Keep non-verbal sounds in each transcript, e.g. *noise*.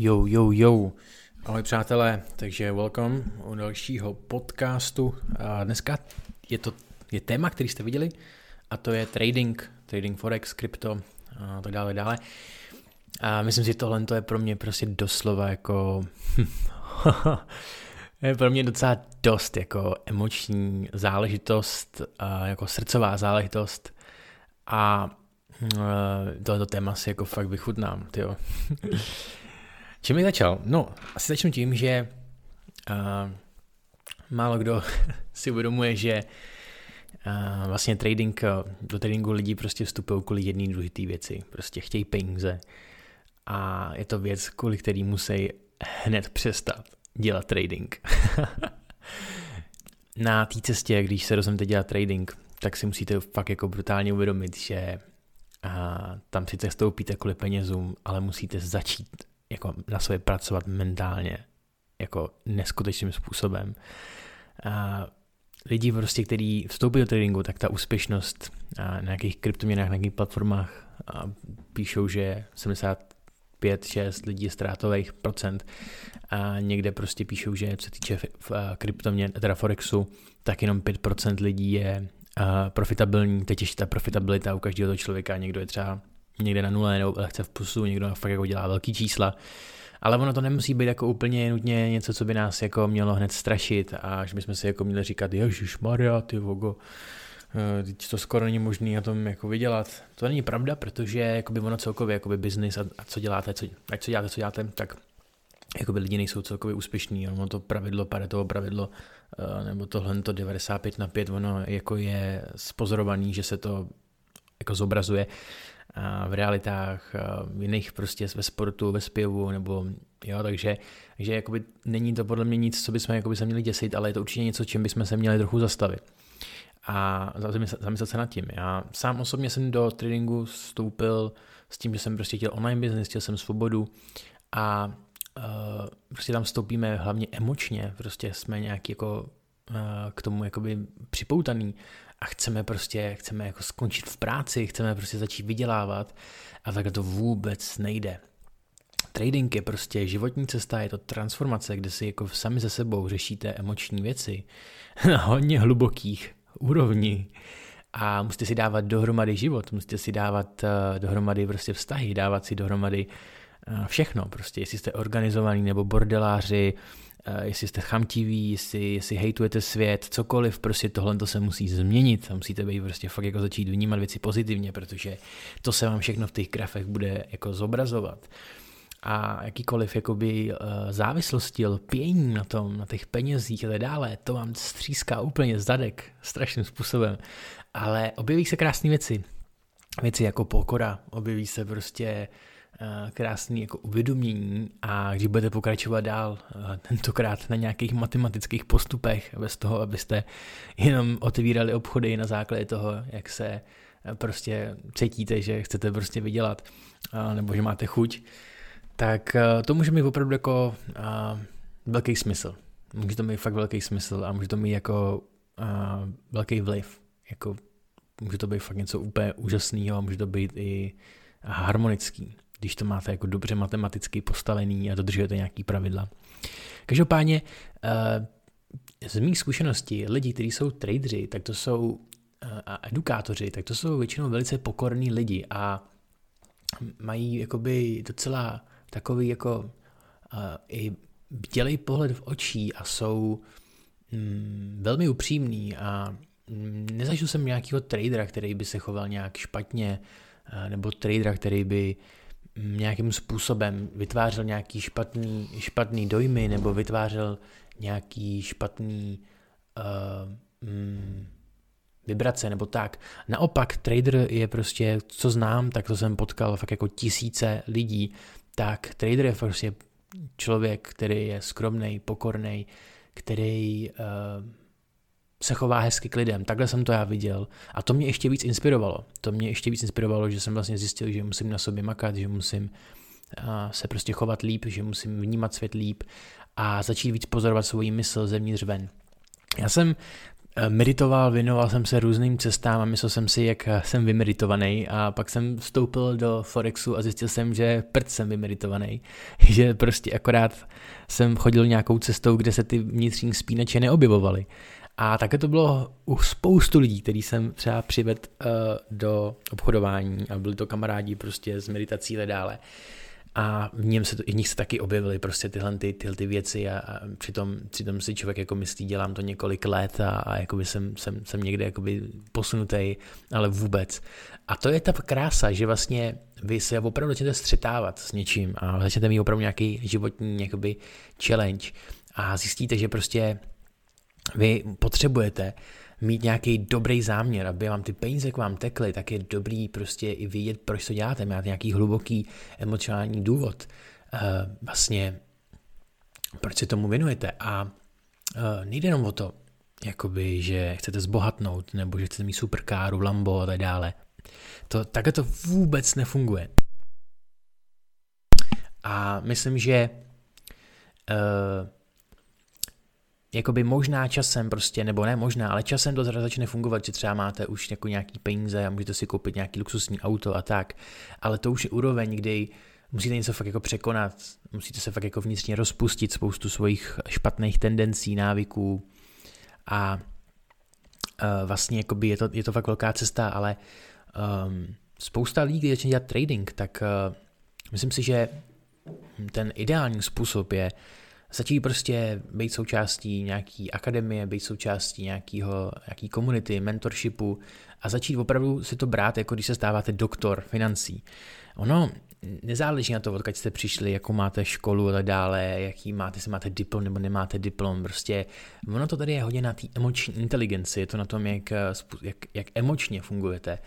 Jo, jo, jo. Ahoj přátelé, takže welcome u dalšího podcastu. A dneska je to je téma, který jste viděli, a to je trading, trading forex, krypto a tak dále, dále. A myslím si, že tohle to je pro mě prostě doslova jako *laughs* je pro mě docela dost jako emoční záležitost, jako srdcová záležitost a e, tohoto téma si jako fakt vychutnám, tyjo. *laughs* Čím bych začal? No, asi začnu tím, že uh, málo kdo *laughs* si uvědomuje, že uh, vlastně trading, do tradingu lidi prostě vstupují kvůli jedné důležité věci. Prostě chtějí peníze. A je to věc, kvůli který musí hned přestat dělat trading. *laughs* Na té cestě, když se rozhodnete dělat trading, tak si musíte fakt jako brutálně uvědomit, že a tam sice stoupíte kvůli penězům, ale musíte začít jako na sobě pracovat mentálně jako neskutečným způsobem. A lidi prostě, kteří vstoupí do tradingu, tak ta úspěšnost na nějakých kryptoměnách, na nějakých platformách a píšou, že 75, 6 lidí je ztrátových procent a někde prostě píšou, že co se týče kryptoměn, teda Forexu, tak jenom 5% lidí je profitabilní, teď ještě ta profitabilita u každého toho člověka, někdo je třeba někde na nule nebo lehce v plusu, někdo fakt jako dělá velký čísla. Ale ono to nemusí být jako úplně nutně něco, co by nás jako mělo hned strašit a že bychom si jako měli říkat, ježiš Maria, ty vogo, eh, teď to skoro není možné na tom jako vydělat. To není pravda, protože jakoby ono celkově jakoby business a, a co děláte, co, ať co děláte, co děláte, tak jakoby lidi nejsou celkově úspěšní, ono to pravidlo, paretovo pravidlo, eh, nebo tohle to 95 na 5, ono jako je spozorovaný, že se to jako zobrazuje v realitách, v jiných prostě ve sportu, ve zpěvu, nebo jo, takže, takže jakoby není to podle mě nic, co bychom jakoby se měli děsit, ale je to určitě něco, čím bychom se měli trochu zastavit a zamyslet se nad tím. Já sám osobně jsem do tradingu vstoupil s tím, že jsem prostě chtěl online business, chtěl jsem svobodu a uh, prostě tam vstoupíme hlavně emočně, prostě jsme nějak jako k tomu jakoby připoutaný a chceme prostě, chceme jako skončit v práci, chceme prostě začít vydělávat a tak to vůbec nejde. Trading je prostě životní cesta, je to transformace, kde si jako sami ze sebou řešíte emoční věci *laughs* na hodně hlubokých úrovní a musíte si dávat dohromady život, musíte si dávat uh, dohromady prostě vztahy, dávat si dohromady uh, všechno, prostě jestli jste organizovaní nebo bordeláři, Eh, jestli jste chamtiví, jestli, jestli hejtujete svět, cokoliv, prostě tohle to se musí změnit a musíte být prostě fakt jako začít vnímat věci pozitivně, protože to se vám všechno v těch grafech bude jako zobrazovat. A jakýkoliv jakoby uh, závislosti, lpění na tom, na těch penězích a tak dále, to vám stříská úplně zadek strašným způsobem. Ale objeví se krásné věci. Věci jako pokora, objeví se prostě Eh, krásný jako uvědomění a když budete pokračovat dál, eh, tentokrát na nějakých matematických postupech, bez toho, abyste jenom otevírali obchody na základě toho, jak se eh, prostě cítíte, že chcete prostě vydělat, nebo že máte chuť, tak to může mít opravdu jako velký smysl. Může to mít fakt velký smysl a může to mít jako velký vliv. Jako, může to být fakt něco úplně úžasného a může to být i harmonický když to máte jako dobře matematicky postavený a dodržujete nějaký pravidla. Každopádně eh, z mých zkušeností lidi, kteří jsou tradeři, tak to jsou eh, a edukátoři, tak to jsou většinou velice pokorní lidi a mají jakoby docela takový jako uh, i dělej pohled v očí a jsou mm, velmi upřímní a nezažil jsem nějakého tradera, který by se choval nějak špatně, nebo tradera, který by nějakým způsobem vytvářel nějaký špatný, špatný dojmy nebo vytvářel nějaký špatný uh, mm, vibrace nebo tak. Naopak trader je prostě, co znám, tak to jsem potkal fakt jako tisíce lidí, tak trader je prostě člověk, který je skromný, pokorný, který uh, se chová hezky k lidem. Takhle jsem to já viděl. A to mě ještě víc inspirovalo. To mě ještě víc inspirovalo, že jsem vlastně zjistil, že musím na sobě makat, že musím se prostě chovat líp, že musím vnímat svět líp a začít víc pozorovat svoji mysl zevnitř ven. Já jsem Eh, meditoval, věnoval jsem se různým cestám a myslel jsem si, jak jsem vymeditovaný a pak jsem vstoupil do Forexu a zjistil jsem, že prd jsem vymeditovaný, *laughs* že prostě akorát jsem chodil nějakou cestou, kde se ty vnitřní spínače neobjevovaly. A také to bylo u spoustu lidí, který jsem třeba přivedl uh, do obchodování a byli to kamarádi prostě z meditací a dále a v, něm se to, v nich se taky objevily prostě tyhle, ty, tyhle ty věci a, a přitom, přitom si člověk jako myslí, dělám to několik let a, a jakoby jsem, jsem, jsem někde jakoby posunutý, ale vůbec. A to je ta krása, že vlastně vy se opravdu začnete střetávat s něčím a začnete mít opravdu nějaký životní jakoby challenge a zjistíte, že prostě vy potřebujete mít nějaký dobrý záměr, aby vám ty peníze k vám tekly, tak je dobrý prostě i vidět, proč to děláte, máte nějaký hluboký emocionální důvod, uh, vlastně proč se tomu věnujete a uh, nejde jenom o to, jakoby, že chcete zbohatnout, nebo že chcete mít superkáru, Lambo a tak dále. To, takhle to vůbec nefunguje. A myslím, že uh, jakoby možná časem prostě, nebo ne možná, ale časem to začne fungovat, že třeba máte už jako nějaký peníze a můžete si koupit nějaký luxusní auto a tak, ale to už je úroveň, kdy musíte něco fakt jako překonat, musíte se fakt jako vnitřně rozpustit spoustu svých špatných tendencí, návyků a uh, vlastně jakoby je to, je to fakt velká cesta, ale um, spousta lidí, když začne dělat trading, tak uh, myslím si, že ten ideální způsob je Stačí prostě být součástí nějaký akademie, být součástí nějakého, nějaký komunity, mentorshipu a začít opravdu si to brát, jako když se stáváte doktor financí. Ono nezáleží na to, odkud jste přišli, jakou máte školu a tak dále, jaký máte, jestli máte diplom nebo nemáte diplom, prostě ono to tady je hodně na té emoční inteligenci, je to na tom, jak, jak, jak emočně fungujete.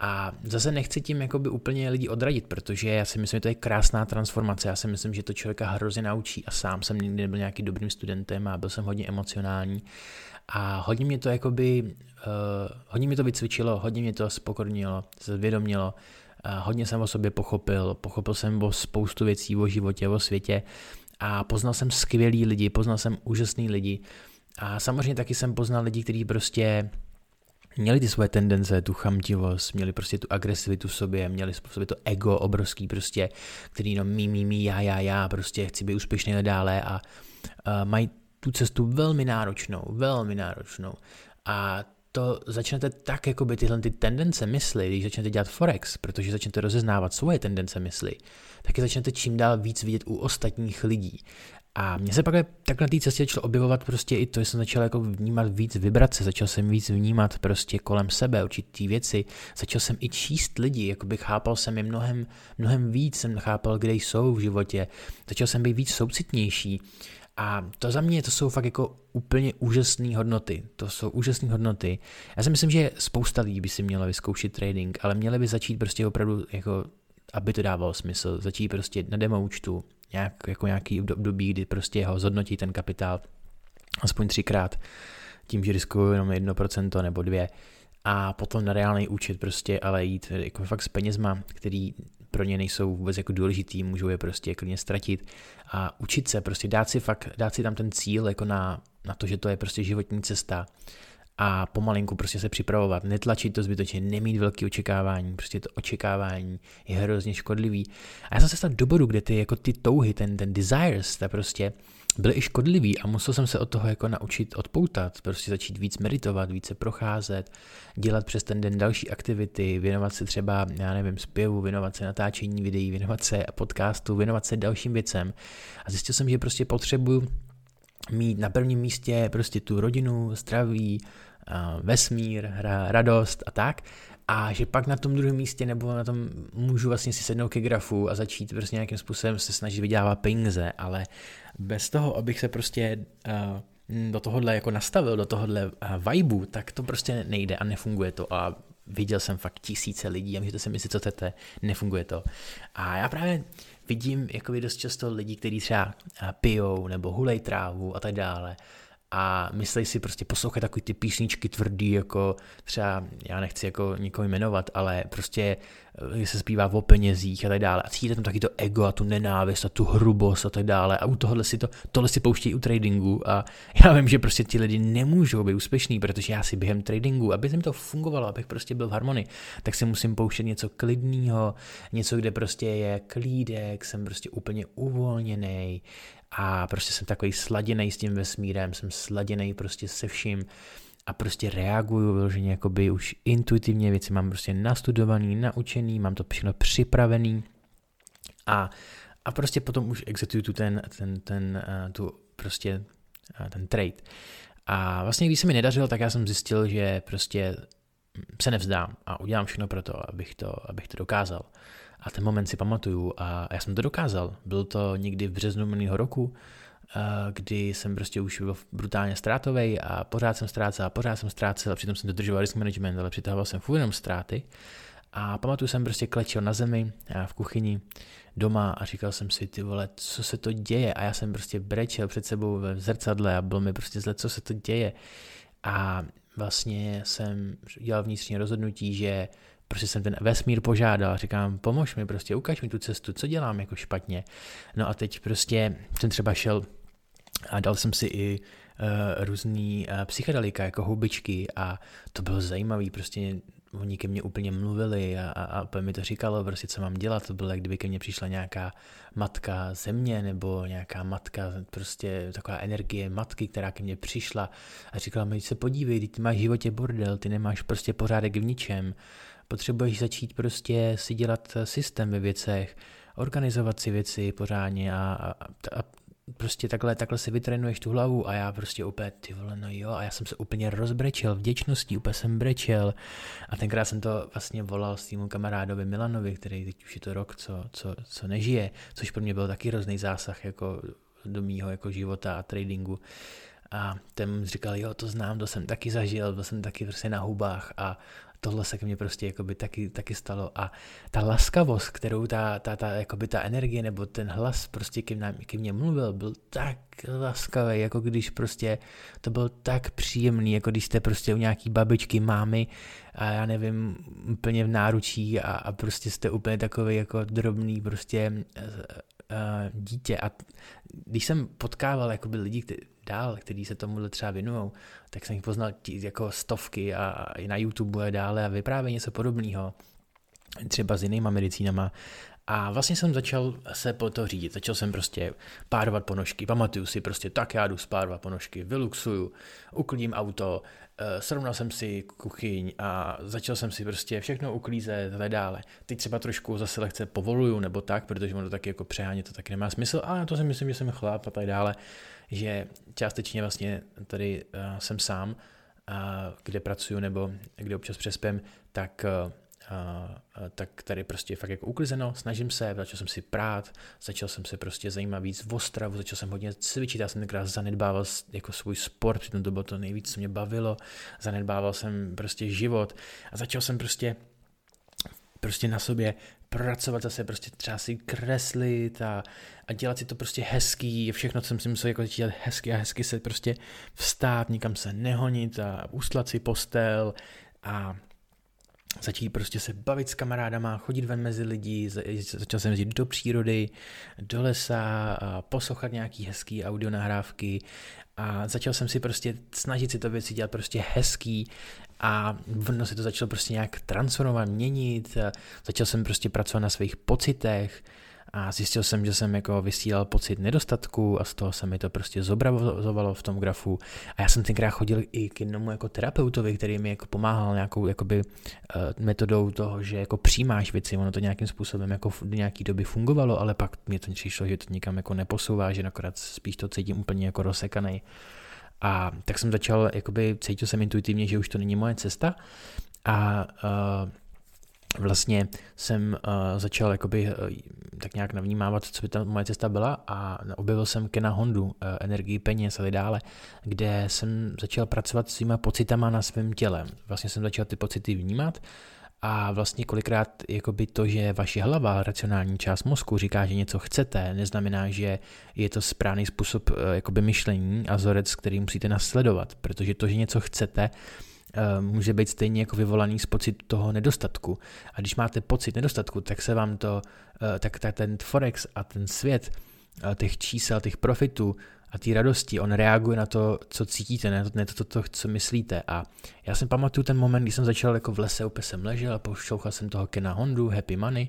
A zase nechci tím jakoby úplně lidi odradit, protože já si myslím, že to je krásná transformace. Já si myslím, že to člověka hrozně naučí a sám jsem nikdy nebyl nějaký dobrým studentem a byl jsem hodně emocionální. A hodně mě to jakoby, uh, hodně mě to vycvičilo, hodně mě to spokornilo, zvědomilo, uh, hodně jsem o sobě pochopil, pochopil jsem o spoustu věcí o životě, o světě a poznal jsem skvělý lidi, poznal jsem úžasný lidi a samozřejmě taky jsem poznal lidi, kteří prostě měli ty svoje tendence, tu chamtivost, měli prostě tu agresivitu v sobě, měli v sobě to ego obrovský prostě, který jenom mí, mí, mí, já, já, já, prostě chci být úspěšný a a uh, mají tu cestu velmi náročnou, velmi náročnou a to začnete tak, jako by tyhle ty tendence mysli, když začnete dělat Forex, protože začnete rozeznávat svoje tendence mysli, tak je začnete čím dál víc vidět u ostatních lidí. A mně se pak tak na té cestě začalo objevovat prostě i to, že jsem začal jako vnímat víc vibrace, začal jsem víc vnímat prostě kolem sebe určitý věci, začal jsem i číst lidi, jako bych chápal jsem je mnohem, mnohem víc, jsem chápal, kde jsou v životě, začal jsem být víc soucitnější. A to za mě to jsou fakt jako úplně úžasné hodnoty. To jsou úžasné hodnoty. Já si myslím, že spousta lidí by si měla vyzkoušet trading, ale měli by začít prostě opravdu jako aby to dávalo smysl, začít prostě na demo účtu, nějak, jako nějaký období, kdy prostě ho zhodnotí ten kapitál aspoň třikrát, tím, že riskuju jenom 1% nebo dvě. A potom na reálný účet prostě ale jít jako fakt s penězma, který pro ně nejsou vůbec jako důležitý, můžou je prostě klidně ztratit a učit se, prostě dát si fakt, dát si tam ten cíl jako na, na to, že to je prostě životní cesta a pomalinku prostě se připravovat, netlačit to zbytečně, nemít velké očekávání, prostě to očekávání je hrozně škodlivý. A já jsem se stal do bodu, kde ty jako ty touhy, ten, ten desires, ta prostě byly i škodlivý a musel jsem se od toho jako naučit odpoutat, prostě začít víc meditovat, více procházet, dělat přes ten den další aktivity, věnovat se třeba, já nevím, zpěvu, věnovat se natáčení videí, věnovat se podcastu, věnovat se dalším věcem. A zjistil jsem, že prostě potřebuju mít na prvním místě prostě tu rodinu, zdraví, vesmír, hra, radost a tak. A že pak na tom druhém místě nebo na tom můžu vlastně si sednout ke grafu a začít prostě nějakým způsobem se snažit vydělávat peníze, ale bez toho, abych se prostě uh, do tohohle jako nastavil, do tohohle uh, vibu, tak to prostě nejde a nefunguje to a viděl jsem fakt tisíce lidí a můžete si myslet, co chcete, nefunguje to. A já právě vidím jakoby dost často lidi, kteří třeba pijou nebo hulej trávu a tak dále a myslej si prostě poslouchat takový ty písničky tvrdý, jako třeba, já nechci jako nikoho jmenovat, ale prostě kde se zpívá o penězích a tak dále. A cítíte tam taky to ego a tu nenávist a tu hrubost a tak dále. A u tohohle si to, tohle si pouštějí u tradingu a já vím, že prostě ti lidi nemůžou být úspěšní, protože já si během tradingu, aby mi to fungovalo, abych prostě byl v harmonii, tak si musím pouštět něco klidného, něco, kde prostě je klídek, jsem prostě úplně uvolněný a prostě jsem takový sladěný s tím vesmírem, jsem sladěný prostě se vším a prostě reaguju vyloženě jakoby už intuitivně, věci mám prostě nastudovaný, naučený, mám to všechno připravený a, a prostě potom už executuju tu ten, ten, ten, uh, tu prostě uh, ten trade. A vlastně když se mi nedařilo, tak já jsem zjistil, že prostě se nevzdám a udělám všechno pro to, abych to, abych to dokázal. A ten moment si pamatuju a já jsem to dokázal. Byl to někdy v březnu minulého roku, kdy jsem prostě už byl brutálně ztrátový a pořád jsem ztrácel a pořád jsem ztrácel a přitom jsem dodržoval risk management, ale přitahoval jsem furt jenom ztráty. A pamatuju jsem prostě klečel na zemi a v kuchyni doma a říkal jsem si, ty vole, co se to děje? A já jsem prostě brečel před sebou ve zrcadle a bylo mi prostě zle, co se to děje? A vlastně jsem dělal vnitřní rozhodnutí, že prostě jsem ten vesmír požádal, říkám, pomož mi, prostě ukaž mi tu cestu, co dělám jako špatně. No a teď prostě jsem třeba šel a dal jsem si i uh, různý uh, psychedelika, jako hubičky a to bylo zajímavé, prostě oni ke mně úplně mluvili a, a, a úplně mi to říkalo, prostě co mám dělat, to bylo, jak kdyby ke mně přišla nějaká matka země nebo nějaká matka, prostě taková energie matky, která ke mně přišla a říkala mi, se podívej, ty máš v životě bordel, ty nemáš prostě pořádek v ničem, potřebuješ začít prostě si dělat systém ve věcech, organizovat si věci pořádně a, a, a prostě takhle, takhle si vytrénuješ tu hlavu a já prostě úplně, ty vole, no jo, a já jsem se úplně rozbrečel vděčností, úplně jsem brečel a tenkrát jsem to vlastně volal s týmu kamarádovi Milanovi, který teď už je to rok, co, co, co nežije, což pro mě byl taky hrozný zásah jako do mýho jako života a tradingu. A ten říkal, jo, to znám, to jsem taky zažil, byl jsem taky prostě na hubách a tohle se ke mně prostě jakoby taky, taky stalo. A ta laskavost, kterou ta, ta, ta, jakoby ta energie nebo ten hlas prostě ke mně, ke mně mluvil, byl tak laskavý, jako když prostě to byl tak příjemný, jako když jste prostě u nějaký babičky, mámy a já nevím, úplně v náručí a, a prostě jste úplně takový jako drobný prostě uh, dítě a když jsem potkával jakoby lidi, kteří dál, kteří se tomu třeba věnují, tak jsem jich poznal tí, jako stovky a, a i na YouTube a dále a vyprávějí něco podobného, třeba s jinýma medicínama. A vlastně jsem začal se po to řídit. Začal jsem prostě párovat ponožky. Pamatuju si prostě, tak já jdu spárovat ponožky, vyluxuju, uklidím auto, uh, srovnal jsem si kuchyň a začal jsem si prostě všechno uklízet a tak dále. Teď třeba trošku zase lehce povoluju nebo tak, protože ono to taky jako přehánět to taky nemá smysl, ale to si myslím, že jsem chlap a tak dále že částečně vlastně tady uh, jsem sám, kde pracuju nebo kde občas přespím, tak Uh, tak tady prostě fakt jako uklizeno, snažím se, začal jsem si prát, začal jsem se prostě zajímat víc v ostravu, začal jsem hodně cvičit, já jsem tenkrát zanedbával jako svůj sport, přitom to bylo to nejvíc, co mě bavilo, zanedbával jsem prostě život a začal jsem prostě prostě na sobě pracovat zase, prostě třeba si kreslit a, a dělat si to prostě hezký, všechno, co jsem si musel jako dělat hezky a hezky se prostě vstát, nikam se nehonit a uslat si postel a začít prostě se bavit s kamarádama, chodit ven mezi lidi, začal jsem jezdit do přírody, do lesa, poslouchat nějaký hezký audio nahrávky a začal jsem si prostě snažit si to věci dělat prostě hezký a ono se to začalo prostě nějak transformovat, měnit, začal jsem prostě pracovat na svých pocitech a zjistil jsem, že jsem jako vysílal pocit nedostatku a z toho se mi to prostě zobrazovalo v tom grafu. A já jsem tenkrát chodil i k jednomu jako terapeutovi, který mi jako pomáhal nějakou jakoby uh, metodou toho, že jako přijímáš věci, ono to nějakým způsobem jako do nějaký doby fungovalo, ale pak mě to přišlo, že to nikam jako neposouvá, že nakonec spíš to cítím úplně jako rozsekaný a tak jsem začal, jakoby cítil jsem intuitivně, že už to není moje cesta. A uh, vlastně jsem uh, začal jakoby uh, tak nějak navnímávat, co by ta moje cesta byla a objevil jsem Kena Hondu, uh, energii peněz a dále, kde jsem začal pracovat s svýma pocitama na svém těle. Vlastně jsem začal ty pocity vnímat a vlastně kolikrát jakoby to, že vaše hlava, racionální část mozku říká, že něco chcete, neznamená, že je to správný způsob jakoby myšlení a vzorec, který musíte nasledovat, protože to, že něco chcete, uh, může být stejně jako vyvolaný z pocitu toho nedostatku. A když máte pocit nedostatku, tak se vám to, uh, tak, tak ten Forex a ten svět uh, těch čísel, těch profitů a té radosti, on reaguje na to, co cítíte, ne to, ne to, to, to, co myslíte. A já jsem pamatuju ten moment, kdy jsem začal jako v lese, úplně jsem ležel a poslouchal jsem toho Kena Hondu, Happy Money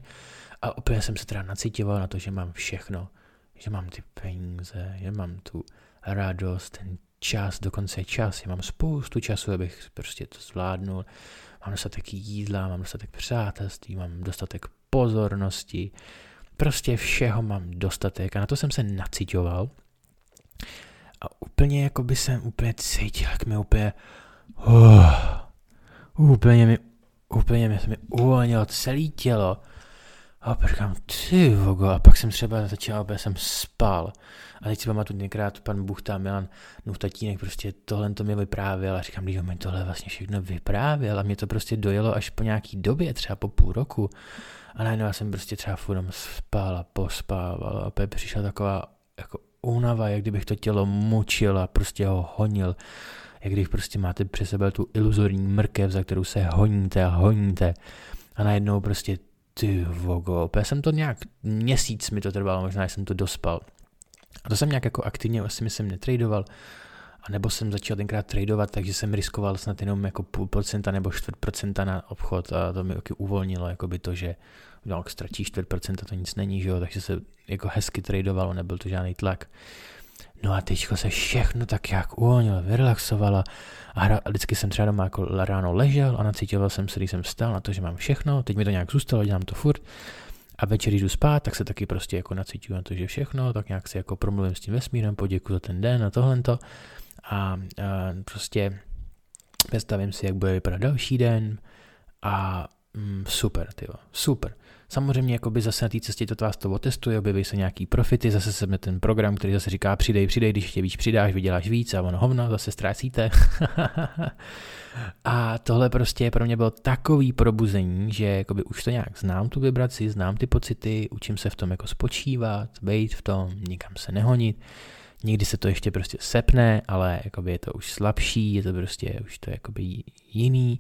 a opět jsem se teda nacítival na to, že mám všechno, že mám ty peníze, že mám tu radost, ten čas, dokonce čas, já mám spoustu času, abych prostě to zvládnul, mám dostatek jídla, mám dostatek přátelství, mám dostatek pozornosti, prostě všeho mám dostatek a na to jsem se nacitoval a úplně jako by jsem úplně cítil, jak mi úplně uh, úplně mi úplně mi, se mi uvolnilo celé tělo a pak říkám, ty vogo, a pak jsem třeba začal, aby jsem spal. A teď si pamatuju, některát pan Bůh tam, Milan, no tatínek prostě tohle to mi vyprávěl a říkám, že mi tohle vlastně všechno vyprávěl a mě to prostě dojelo až po nějaký době, třeba po půl roku. A najednou já jsem prostě třeba furt spal a pospával a pak přišla taková jako únava, jak kdybych to tělo mučil a prostě ho honil. Jak když prostě máte při sebe tu iluzorní mrkev, za kterou se honíte a honíte. A najednou prostě ty vogo, já jsem to nějak měsíc mi to trvalo, možná jsem to dospal. A to jsem nějak jako aktivně asi myslím netradoval, a nebo jsem začal tenkrát tradovat, takže jsem riskoval snad jenom jako půl procenta nebo čtvrt procenta na obchod a to mi taky uvolnilo jako by to, že no, jak ztratíš čtvrt procenta, to nic není, že jo, takže se jako hezky tradovalo, nebyl to žádný tlak. No a teďko se všechno tak jak uvolnilo, vyrelaxovalo a hra, vždycky jsem třeba doma jako ráno ležel a nacítil jsem se, když jsem vstal na to, že mám všechno, teď mi to nějak zůstalo, dělám to furt. A večer, jdu spát, tak se taky prostě jako nacítím na to, že všechno, tak nějak si jako promluvím s tím vesmírem, poděkuji za ten den a tohle a, a prostě představím si, jak bude vypadat další den a mm, super, tyjo, super. Samozřejmě jakoby zase na té cestě to vás to otestuje, objeví se nějaký profity, zase se ten program, který zase říká přidej, přidej, když tě víc přidáš, vyděláš víc a ono hovno, zase ztrácíte. *laughs* a tohle prostě pro mě bylo takový probuzení, že jakoby už to nějak znám tu vibraci, znám ty pocity, učím se v tom jako spočívat, být v tom, nikam se nehonit. Někdy se to ještě prostě sepne, ale jakoby je to už slabší, je to prostě už to jakoby jiný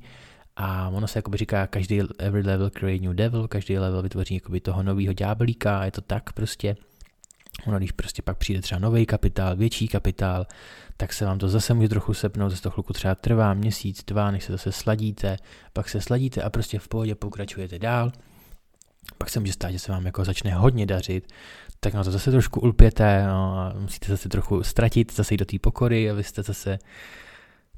a ono se jakoby říká, každý every level create new devil, každý level vytvoří jakoby toho nového ďáblíka, je to tak prostě. Ono, když prostě pak přijde třeba nový kapitál, větší kapitál, tak se vám to zase může trochu sepnout, zase to chvilku třeba trvá měsíc, dva, než se zase sladíte, pak se sladíte a prostě v pohodě pokračujete dál. Pak se může stát, že se vám jako začne hodně dařit, tak na to zase trošku ulpěte no, a musíte zase trochu ztratit, zase jít do té pokory, abyste zase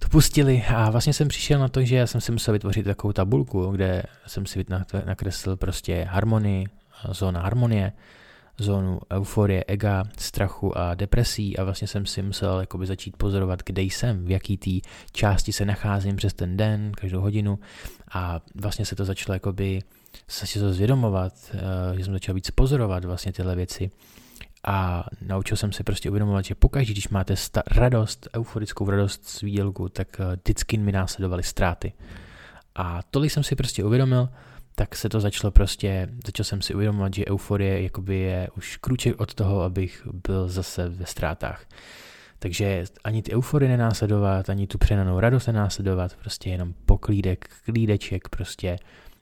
to pustili a vlastně jsem přišel na to, že já jsem si musel vytvořit takovou tabulku, kde jsem si nakreslil prostě harmonii, zóna harmonie, zónu euforie, ega, strachu a depresí a vlastně jsem si musel jakoby začít pozorovat, kde jsem, v jaký té části se nacházím přes ten den, každou hodinu a vlastně se to začalo jakoby se to zvědomovat, eh, že jsem začal víc pozorovat vlastně tyhle věci a naučil jsem se prostě uvědomovat, že pokaždé, když máte sta- radost, euforickou radost z výdělku, tak uh, vždycky mi následovaly ztráty. A tolik jsem si prostě uvědomil, tak se to začalo prostě, začal jsem si uvědomovat, že euforie jakoby je už krůček od toho, abych byl zase ve ztrátách. Takže ani ty euforie nenásledovat, ani tu přenanou radost nenásledovat, prostě jenom poklídek, klídeček prostě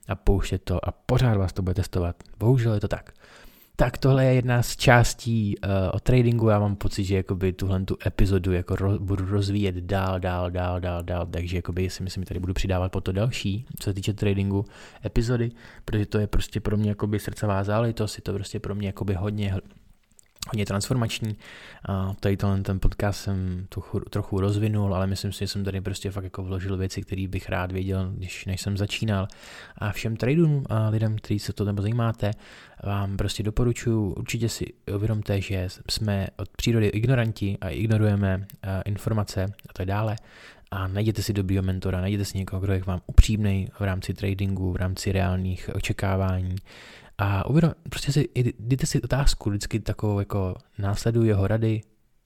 a pouštět to a pořád vás to bude testovat. Bohužel je to tak. Tak tohle je jedna z částí uh, o tradingu. Já mám pocit, že jakoby tuhle tu epizodu jako ro, budu rozvíjet dál, dál, dál, dál, dál, takže jakoby si myslím, že tady budu přidávat po to další, co se týče tradingu epizody, protože to je prostě pro mě jakoby srdcová záležitost, je to prostě pro mě jakoby hodně hodně transformační. A tady tenhle ten podcast jsem trochu, trochu rozvinul, ale myslím si, že jsem tady prostě fakt jako vložil věci, které bych rád věděl, když než jsem začínal. A všem traderům a lidem, kteří se to nebo zajímáte, vám prostě doporučuji, určitě si uvědomte, že jsme od přírody ignoranti a ignorujeme informace a tak dále a najděte si dobrýho mentora, najděte si někoho, kdo je vám upřímný v rámci tradingu, v rámci reálných očekávání, a uvědom, prostě si, dejte si otázku vždycky takovou jako následuju jeho rady,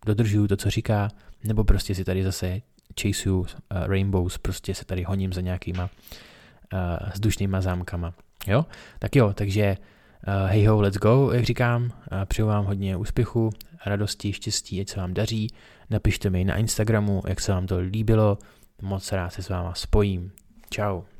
dodržuju to, co říká, nebo prostě si tady zase chaseu uh, rainbows, prostě se tady honím za nějakýma uh, vzdušnýma zámkama. Jo? Tak jo, takže uh, hey ho, let's go, jak říkám, uh, přeju vám hodně úspěchu, radosti, štěstí, ať se vám daří, napište mi na Instagramu, jak se vám to líbilo, Moc rád se s váma spojím. Ciao.